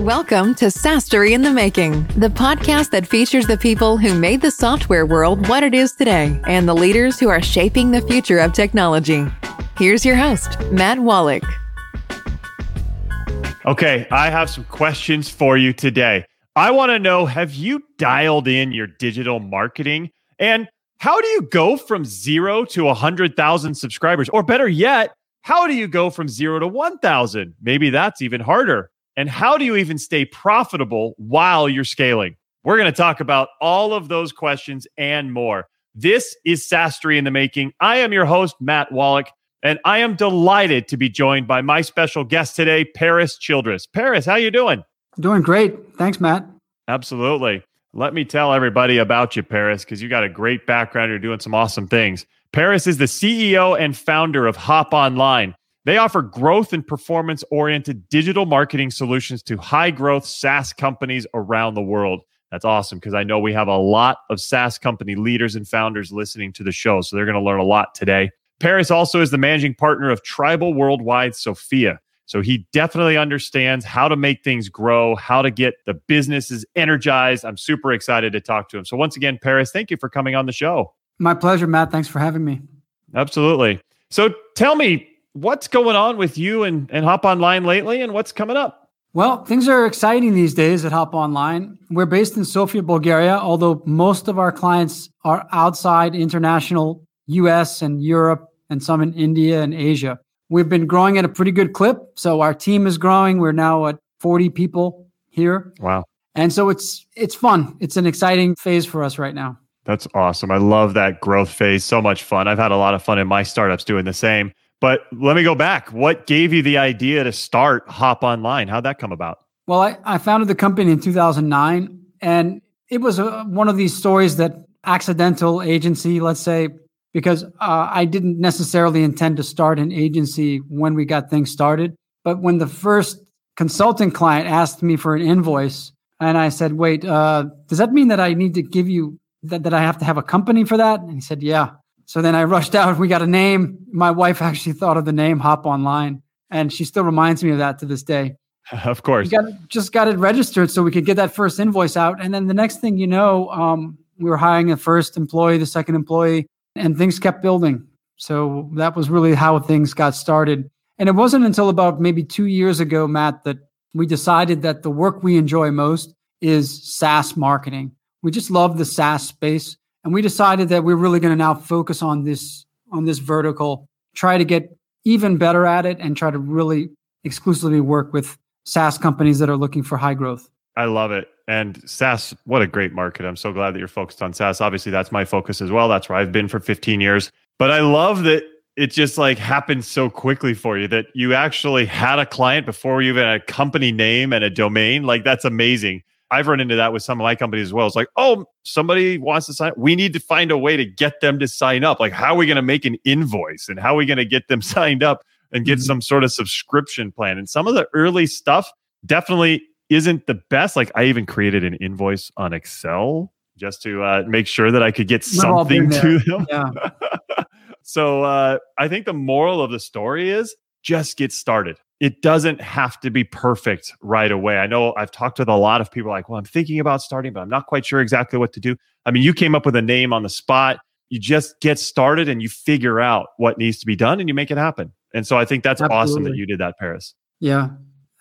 Welcome to SaaStory in the Making, the podcast that features the people who made the software world what it is today and the leaders who are shaping the future of technology. Here's your host, Matt Wallach. Okay, I have some questions for you today. I want to know have you dialed in your digital marketing? And how do you go from zero to 100,000 subscribers? Or better yet, how do you go from zero to 1,000? Maybe that's even harder. And how do you even stay profitable while you're scaling? We're going to talk about all of those questions and more. This is SaaStory in the Making. I am your host, Matt Wallach, and I am delighted to be joined by my special guest today, Paris Childress. Paris, how you doing? Doing great. Thanks, Matt. Absolutely. Let me tell everybody about you, Paris, because you got a great background. You're doing some awesome things. Paris is the CEO and founder of Hop Online. They offer growth and performance oriented digital marketing solutions to high growth SaaS companies around the world. That's awesome because I know we have a lot of SaaS company leaders and founders listening to the show. So they're going to learn a lot today. Paris also is the managing partner of Tribal Worldwide Sofia. So he definitely understands how to make things grow, how to get the businesses energized. I'm super excited to talk to him. So once again, Paris, thank you for coming on the show. My pleasure, Matt. Thanks for having me. Absolutely. So tell me, what's going on with you and, and Hop Online lately and what's coming up? Well, things are exciting these days at Hop Online. We're based in Sofia, Bulgaria, although most of our clients are outside international US and Europe and some in India and Asia. We've been growing at a pretty good clip. So our team is growing. We're now at 40 people here. Wow. And so it's it's fun. It's an exciting phase for us right now. That's awesome. I love that growth phase. So much fun. I've had a lot of fun in my startups doing the same. But let me go back. What gave you the idea to start Hop Online? How'd that come about? Well, I, I founded the company in 2009, and it was a, one of these stories that accidental agency, let's say, because uh, I didn't necessarily intend to start an agency when we got things started. But when the first consulting client asked me for an invoice, and I said, wait, uh, does that mean that I need to give you that, that I have to have a company for that? And he said, yeah. So then I rushed out. We got a name. My wife actually thought of the name Hop Online, and she still reminds me of that to this day. Of course. We got, just got it registered so we could get that first invoice out. And then the next thing you know, um, we were hiring the first employee, the second employee, and things kept building. So that was really how things got started. And it wasn't until about maybe two years ago, Matt, that we decided that the work we enjoy most is SaaS marketing. We just love the SaaS space. And we decided that we're really going to now focus on this on this vertical, try to get even better at it and try to really exclusively work with SaaS companies that are looking for high growth. I love it. And SaaS, what a great market. I'm so glad that you're focused on SaaS. Obviously, that's my focus as well. That's where I've been for 15 years. But I love that it just like happened so quickly for you that you actually had a client before you even had a company name and a domain. Like that's amazing. I've run into that with some of my companies as well. It's like, oh, somebody wants to sign. We need to find a way to get them to sign up. Like, how are we going to make an invoice and how are we going to get them signed up and get mm-hmm. some sort of subscription plan? And some of the early stuff definitely isn't the best. Like, I even created an invoice on Excel just to uh, make sure that I could get something to them. Yeah. so uh, I think the moral of the story is just get started it doesn't have to be perfect right away. I know I've talked with a lot of people like, well, I'm thinking about starting, but I'm not quite sure exactly what to do. I mean, you came up with a name on the spot. You just get started and you figure out what needs to be done and you make it happen. And so I think that's absolutely. awesome that you did that, Paris. Yeah,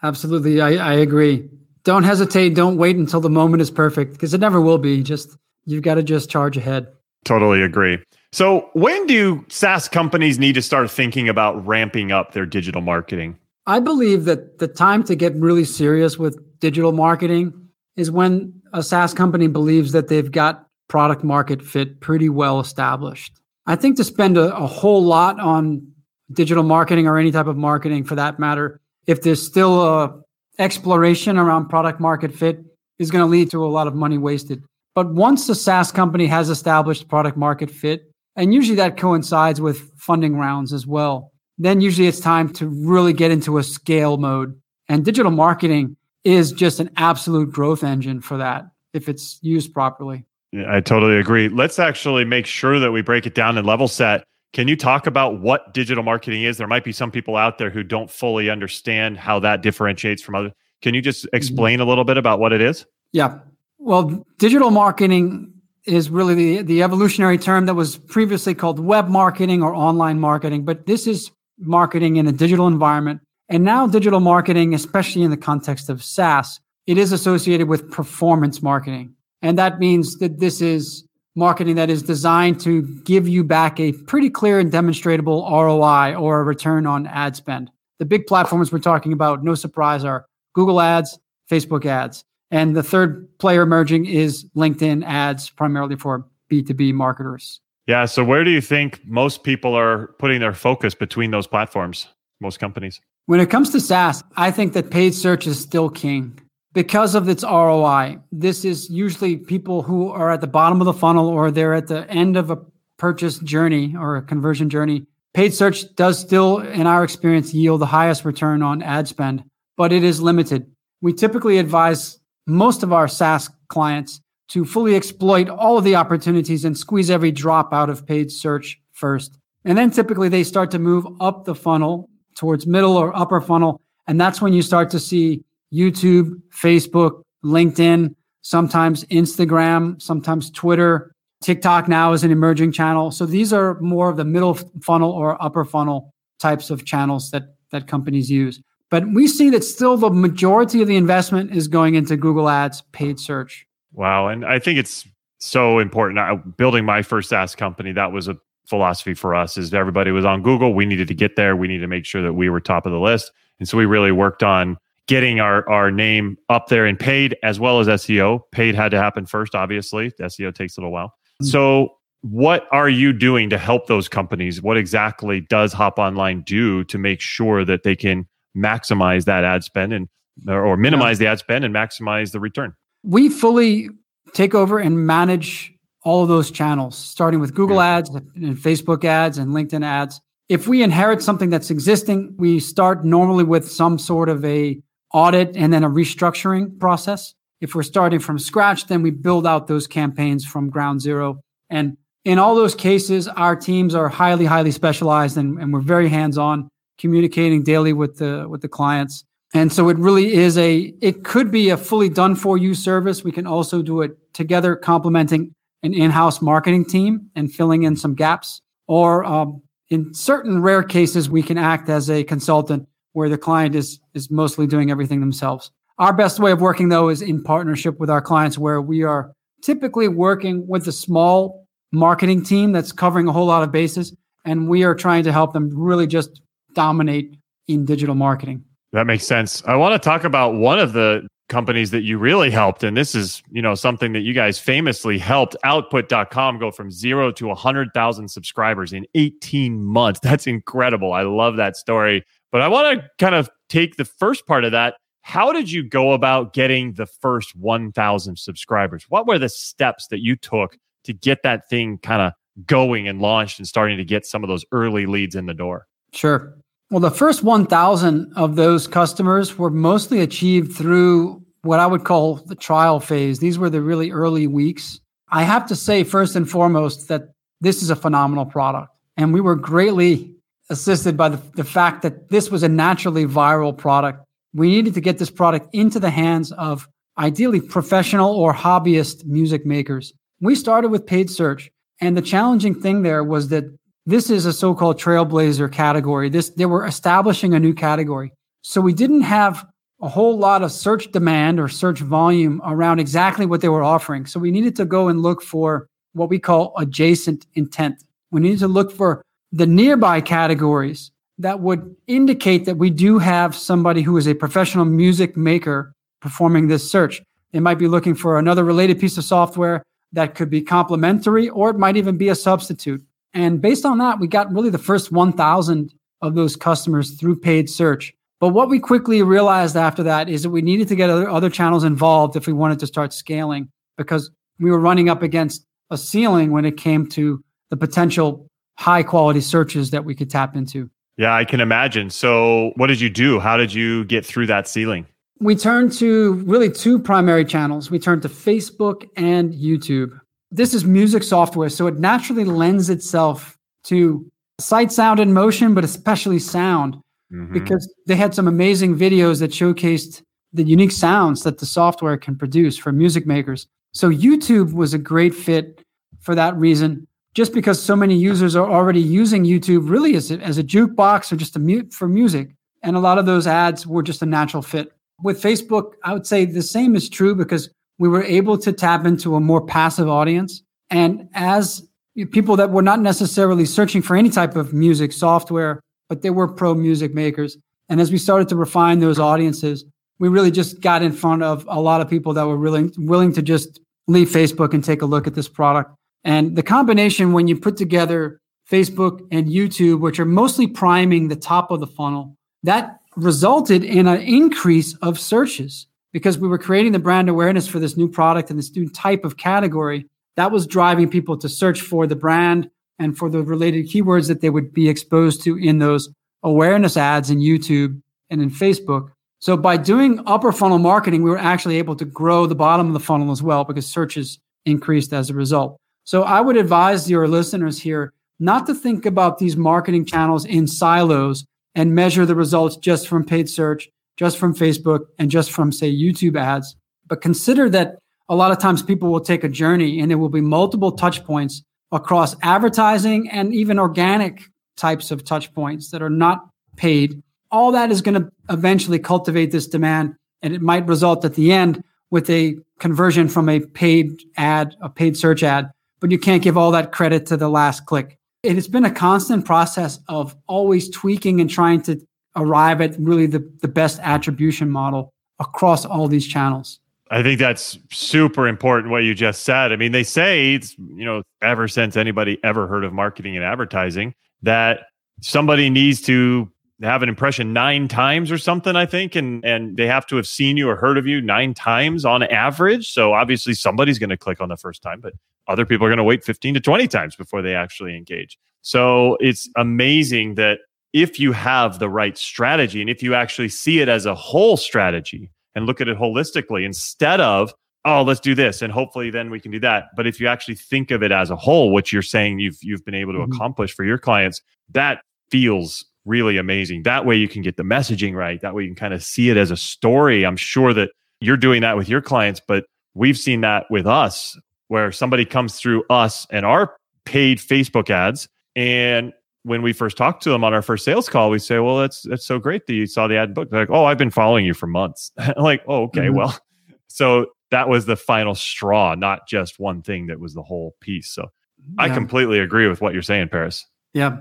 absolutely. I, I agree. Don't hesitate. Don't wait until the moment is perfect because it never will be. Just, you've got to just charge ahead. Totally agree. So, when do SaaS companies need to start thinking about ramping up their digital marketing? I believe that the time to get really serious with digital marketing is when a SaaS company believes that they've got product market fit pretty well established. I think to spend a, a whole lot on digital marketing or any type of marketing for that matter, if there's still a exploration around product market fit, is going to lead to a lot of money wasted. But once a SaaS company has established product market fit, and usually that coincides with funding rounds as well, then usually it's time to really get into a scale mode. And digital marketing is just an absolute growth engine for that if it's used properly. Yeah, I totally agree. Let's actually make sure that we break it down and level set. Can you talk about what digital marketing is? There might be some people out there who don't fully understand how that differentiates from other. Can you just mm-hmm. explain a little bit about what it is? Yeah. Well, digital marketing is really the, the evolutionary term that was previously called web marketing or online marketing, but this is marketing in a digital environment. And now, digital marketing, especially in the context of SaaS, it is associated with performance marketing. And that means that this is marketing that is designed to give you back a pretty clear and demonstrable ROI or a return on ad spend. The big platforms we're talking about, no surprise, are Google Ads, Facebook Ads. And the third player emerging is LinkedIn ads, primarily for B2B marketers. Yeah. So, where do you think most people are putting their focus between those platforms, most companies? When it comes to SaaS, I think that paid search is still king because of its ROI. This is usually people who are at the bottom of the funnel or they're at the end of a purchase journey or a conversion journey. Paid search does still, in our experience, yield the highest return on ad spend, but it is limited. We typically advise most of our SaaS clients to fully exploit all of the opportunities and squeeze every drop out of paid search first. And then typically they start to move up the funnel towards middle or upper funnel. And that's when you start to see YouTube, Facebook, LinkedIn, sometimes Instagram, sometimes Twitter. TikTok now is an emerging channel. So these are more of the middle funnel or upper funnel types of channels that, that companies use. But we see that still the majority of the investment is going into Google Ads, paid search. Wow. And I think it's so important. I, building my first SaaS company, that was a philosophy for us is everybody was on Google. We needed to get there. We needed to make sure that we were top of the list. And so we really worked on getting our, our name up there in paid as well as SEO. Paid had to happen first, obviously. SEO takes a little while. Mm-hmm. So what are you doing to help those companies? What exactly does Hop Online do to make sure that they can maximize that ad spend and or minimize the ad spend and maximize the return? We fully take over and manage all of those channels, starting with Google ads and Facebook ads and LinkedIn ads. If we inherit something that's existing, we start normally with some sort of a audit and then a restructuring process. If we're starting from scratch, then we build out those campaigns from ground zero. And in all those cases, our teams are highly, highly specialized and, and we're very hands-on communicating daily with the with the clients. And so it really is a it could be a fully done for you service. We can also do it together, complementing an in-house marketing team and filling in some gaps. Or um, in certain rare cases, we can act as a consultant where the client is is mostly doing everything themselves. Our best way of working though is in partnership with our clients, where we are typically working with a small marketing team that's covering a whole lot of bases, and we are trying to help them really just dominate in digital marketing. That makes sense. I want to talk about one of the companies that you really helped and this is, you know, something that you guys famously helped output.com go from 0 to 100,000 subscribers in 18 months. That's incredible. I love that story. But I want to kind of take the first part of that. How did you go about getting the first 1,000 subscribers? What were the steps that you took to get that thing kind of going and launched and starting to get some of those early leads in the door? Sure. Well, the first 1,000 of those customers were mostly achieved through what I would call the trial phase. These were the really early weeks. I have to say, first and foremost, that this is a phenomenal product. And we were greatly assisted by the, the fact that this was a naturally viral product. We needed to get this product into the hands of ideally professional or hobbyist music makers. We started with paid search. And the challenging thing there was that this is a so-called trailblazer category. This they were establishing a new category. So we didn't have a whole lot of search demand or search volume around exactly what they were offering. So we needed to go and look for what we call adjacent intent. We needed to look for the nearby categories that would indicate that we do have somebody who is a professional music maker performing this search. They might be looking for another related piece of software that could be complementary or it might even be a substitute. And based on that, we got really the first 1,000 of those customers through paid search. But what we quickly realized after that is that we needed to get other, other channels involved if we wanted to start scaling because we were running up against a ceiling when it came to the potential high quality searches that we could tap into. Yeah, I can imagine. So, what did you do? How did you get through that ceiling? We turned to really two primary channels. We turned to Facebook and YouTube this is music software, so it naturally lends itself to sight, sound, and motion, but especially sound, mm-hmm. because they had some amazing videos that showcased the unique sounds that the software can produce for music makers. So YouTube was a great fit for that reason, just because so many users are already using YouTube really as a, as a jukebox or just a mute for music. And a lot of those ads were just a natural fit. With Facebook, I would say the same is true because we were able to tap into a more passive audience. And as people that were not necessarily searching for any type of music software, but they were pro music makers. And as we started to refine those audiences, we really just got in front of a lot of people that were really willing to just leave Facebook and take a look at this product. And the combination, when you put together Facebook and YouTube, which are mostly priming the top of the funnel, that resulted in an increase of searches because we were creating the brand awareness for this new product and this new type of category. That was driving people to search for the brand and for the related keywords that they would be exposed to in those awareness ads in YouTube and in Facebook. So by doing upper funnel marketing, we were actually able to grow the bottom of the funnel as well because searches increased as a result. So I would advise your listeners here not to think about these marketing channels in silos and measure the results just from paid search, just from Facebook, and just from, say, YouTube ads. But consider that a lot of times people will take a journey and there will be multiple touch points across advertising and even organic types of touch points that are not paid all that is going to eventually cultivate this demand and it might result at the end with a conversion from a paid ad, a paid search ad, but you can't give all that credit to the last click. It has been a constant process of always tweaking and trying to arrive at really the, the best attribution model across all these channels. I think that's super important what you just said. I mean, they say it's, you know, ever since anybody ever heard of marketing and advertising, that somebody needs to have an impression nine times or something, I think, and and they have to have seen you or heard of you nine times on average. So obviously somebody's going to click on the first time, but other people are going to wait 15 to 20 times before they actually engage. So it's amazing that if you have the right strategy and if you actually see it as a whole strategy and look at it holistically instead of oh let's do this and hopefully then we can do that but if you actually think of it as a whole what you're saying you've you've been able to mm-hmm. accomplish for your clients that feels really amazing. That way you can get the messaging right. That way you can kind of see it as a story. I'm sure that you're doing that with your clients, but we've seen that with us where somebody comes through us and our paid Facebook ads. And when we first talked to them on our first sales call, we say, Well, that's that's so great that you saw the ad book. They're like, Oh, I've been following you for months. like, oh, okay, mm-hmm. well. So that was the final straw, not just one thing that was the whole piece. So yeah. I completely agree with what you're saying, Paris. Yeah.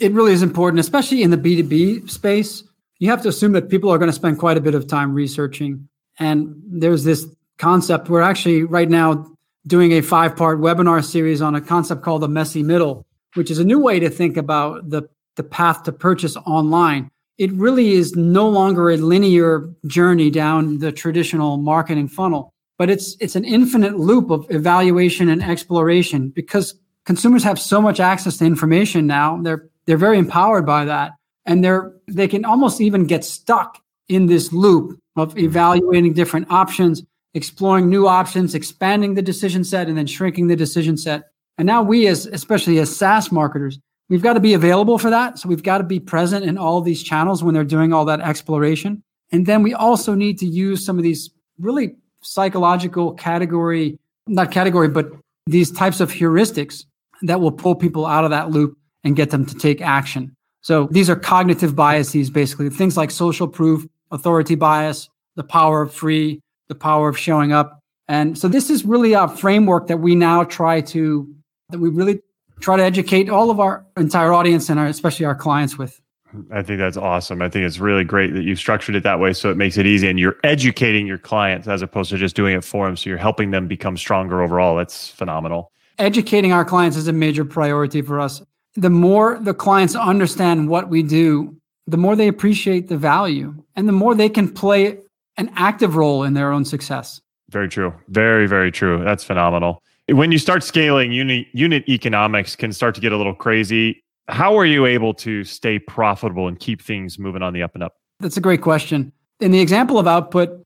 It really is important, especially in the B2B space. You have to assume that people are going to spend quite a bit of time researching. And there's this concept. We're actually right now doing a five part webinar series on a concept called the messy middle, which is a new way to think about the, the path to purchase online. It really is no longer a linear journey down the traditional marketing funnel, but it's it's an infinite loop of evaluation and exploration because consumers have so much access to information now. They're they're very empowered by that. And they're they can almost even get stuck in this loop of mm-hmm. evaluating different options, exploring new options, expanding the decision set, and then shrinking the decision set. And now we as especially as SaaS marketers, we've got to be available for that. So we've got to be present in all these channels when they're doing all that exploration. And then we also need to use some of these really psychological category, not category, but these types of heuristics that will pull people out of that loop and get them to take action. So these are cognitive biases, basically things like social proof, authority bias, the power of free, the power of showing up. And so this is really a framework that we now try to, that we really try to educate all of our entire audience and our, especially our clients with. I think that's awesome. I think it's really great that you've structured it that way so it makes it easy and you're educating your clients as opposed to just doing it for them. So you're helping them become stronger overall. That's phenomenal. Educating our clients is a major priority for us the more the clients understand what we do, the more they appreciate the value and the more they can play an active role in their own success. Very true. Very, very true. That's phenomenal. When you start scaling, unit, unit economics can start to get a little crazy. How are you able to stay profitable and keep things moving on the up and up? That's a great question. In the example of output,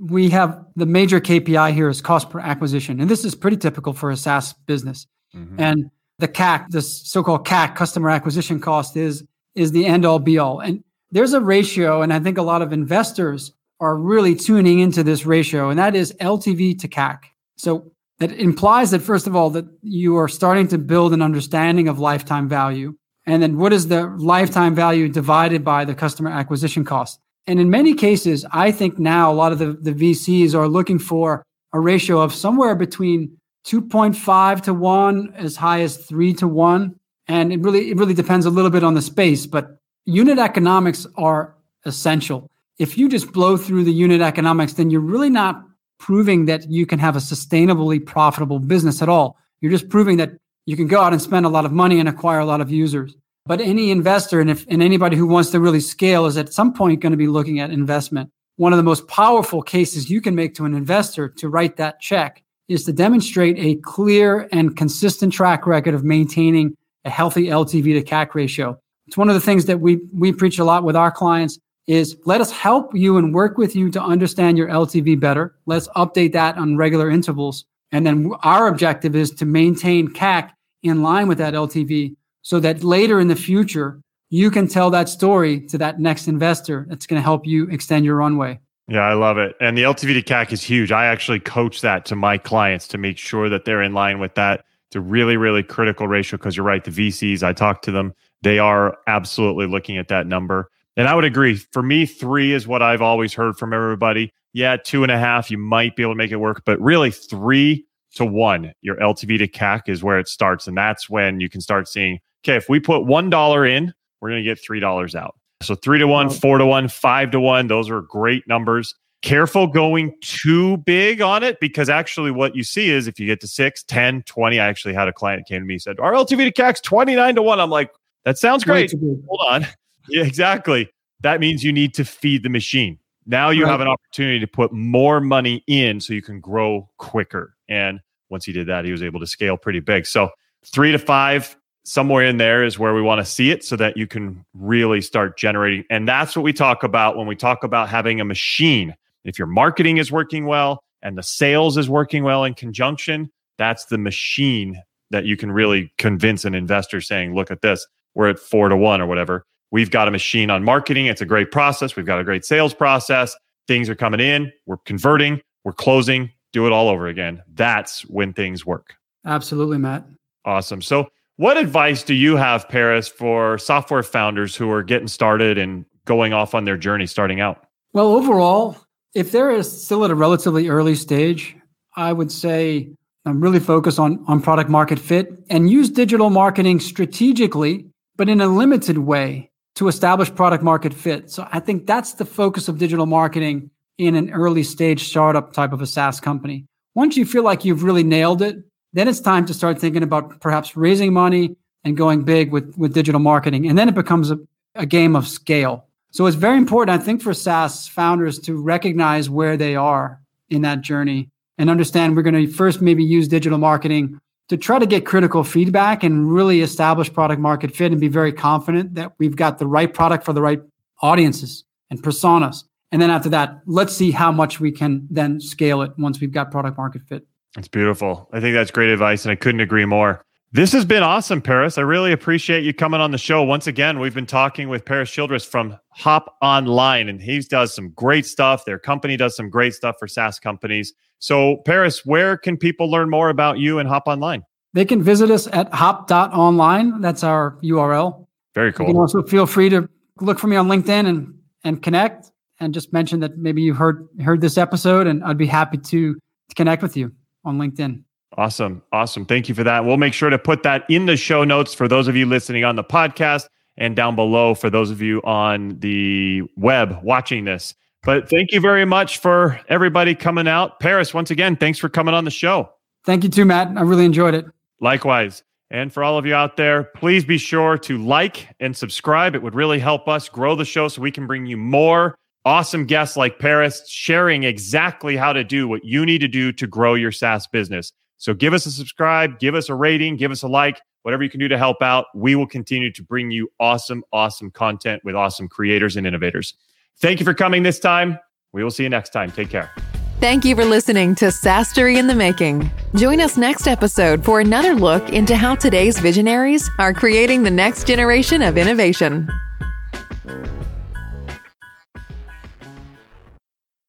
we have the major KPI here is cost per acquisition. And this is pretty typical for a SaaS business. Mm-hmm. And the CAC, this so-called CAC, customer acquisition cost, is is the end all be all. And there's a ratio, and I think a lot of investors are really tuning into this ratio, and that is LTV to CAC. So that implies that, first of all, that you are starting to build an understanding of lifetime value. And then what is the lifetime value divided by the customer acquisition cost? And in many cases, I think now a lot of the, the VCs are looking for a ratio of somewhere between 2.5 to 1 as high as 3 to 1 and it really it really depends a little bit on the space but unit economics are essential if you just blow through the unit economics then you're really not proving that you can have a sustainably profitable business at all. You're just proving that you can go out and spend a lot of money and acquire a lot of users. But any investor and if and anybody who wants to really scale is at some point going to be looking at investment. One of the most powerful cases you can make to an investor to write that check is to demonstrate a clear and consistent track record of maintaining a healthy LTV to CAC ratio. It's one of the things that we we preach a lot with our clients is let us help you and work with you to understand your LTV better. Let's update that on regular intervals. And then our objective is to maintain CAC in line with that LTV so that later in the future, you can tell that story to that next investor that's going to help you extend your runway. Yeah, I love it. And the LTV to CAC is huge. I actually coach that to my clients to make sure that they're in line with that. It's a really, really critical ratio because you're right. The VCs, I talk to them, they are absolutely looking at that number. And I would agree. For me, three is what I've always heard from everybody. Yeah, two and a half, you might be able to make it work, but really three to one, your LTV to CAC is where it starts. And that's when you can start seeing, okay, if we put $1 in, we're going to get $3 out. So three to one, four to one, five to one. Those are great numbers. Careful going too big on it because actually what you see is if you get to six, 10, 20. I actually had a client came to me and said, Our LTV to CAC's 29 to one. I'm like, that sounds great. Hold on. Yeah, exactly. That means you need to feed the machine. Now you right. have an opportunity to put more money in so you can grow quicker. And once he did that, he was able to scale pretty big. So three to five somewhere in there is where we want to see it so that you can really start generating. And that's what we talk about when we talk about having a machine. If your marketing is working well and the sales is working well in conjunction, that's the machine that you can really convince an investor saying, look at this, we're at four to one or whatever. We've got a machine on marketing. It's a great process. We've got a great sales process. Things are coming in, we're converting, we're closing, do it all over again. That's when things work. Absolutely, Matt. Awesome. So, what advice do you have, Paris, for software founders who are getting started and going off on their journey starting out? Well, overall, if they're still at a relatively early stage, I would say I'm really focused on, on product market fit and use digital marketing strategically, but in a limited way to establish product market fit. So I think that's the focus of digital marketing in an early stage startup type of a SaaS company. Once you feel like you've really nailed it, then it's time to start thinking about perhaps raising money and going big with, with digital marketing. And then it becomes a, a game of scale. So it's very important, I think, for SaaS founders to recognize where they are in that journey and understand we're going to first maybe use digital marketing to try to get critical feedback and really establish product market fit and be very confident that we've got the right product for the right audiences and personas. And then after that, let's see how much we can then scale it once we've got product market fit. It's beautiful. I think that's great advice, and I couldn't agree more. This has been awesome, Paris. I really appreciate you coming on the show. Once again, we've been talking with Paris Childress from Hop Online, and he does some great stuff. Their company does some great stuff for SaaS companies. So, Paris, where can people learn more about you and Hop Online? They can visit us at hop.online. That's our URL. Very cool. You can also feel free to look for me on LinkedIn and, and connect and just mention that maybe you heard heard this episode, and I'd be happy to, to connect with you on LinkedIn. Awesome. Awesome. Thank you for that. We'll make sure to put that in the show notes for those of you listening on the podcast and down below for those of you on the web watching this. But thank you very much for everybody coming out. Paris, once again, thanks for coming on the show. Thank you too, Matt. I really enjoyed it. Likewise. And for all of you out there, please be sure to like and subscribe. It would really help us grow the show so we can bring you more awesome guests like Paris sharing exactly how to do what you need to do to grow your SaaS business. So give us a subscribe, give us a rating, give us a like, whatever you can do to help out. We will continue to bring you awesome, awesome content with awesome creators and innovators. Thank you for coming this time. We will see you next time. Take care. Thank you for listening to SaaStory in the Making. Join us next episode for another look into how today's visionaries are creating the next generation of innovation.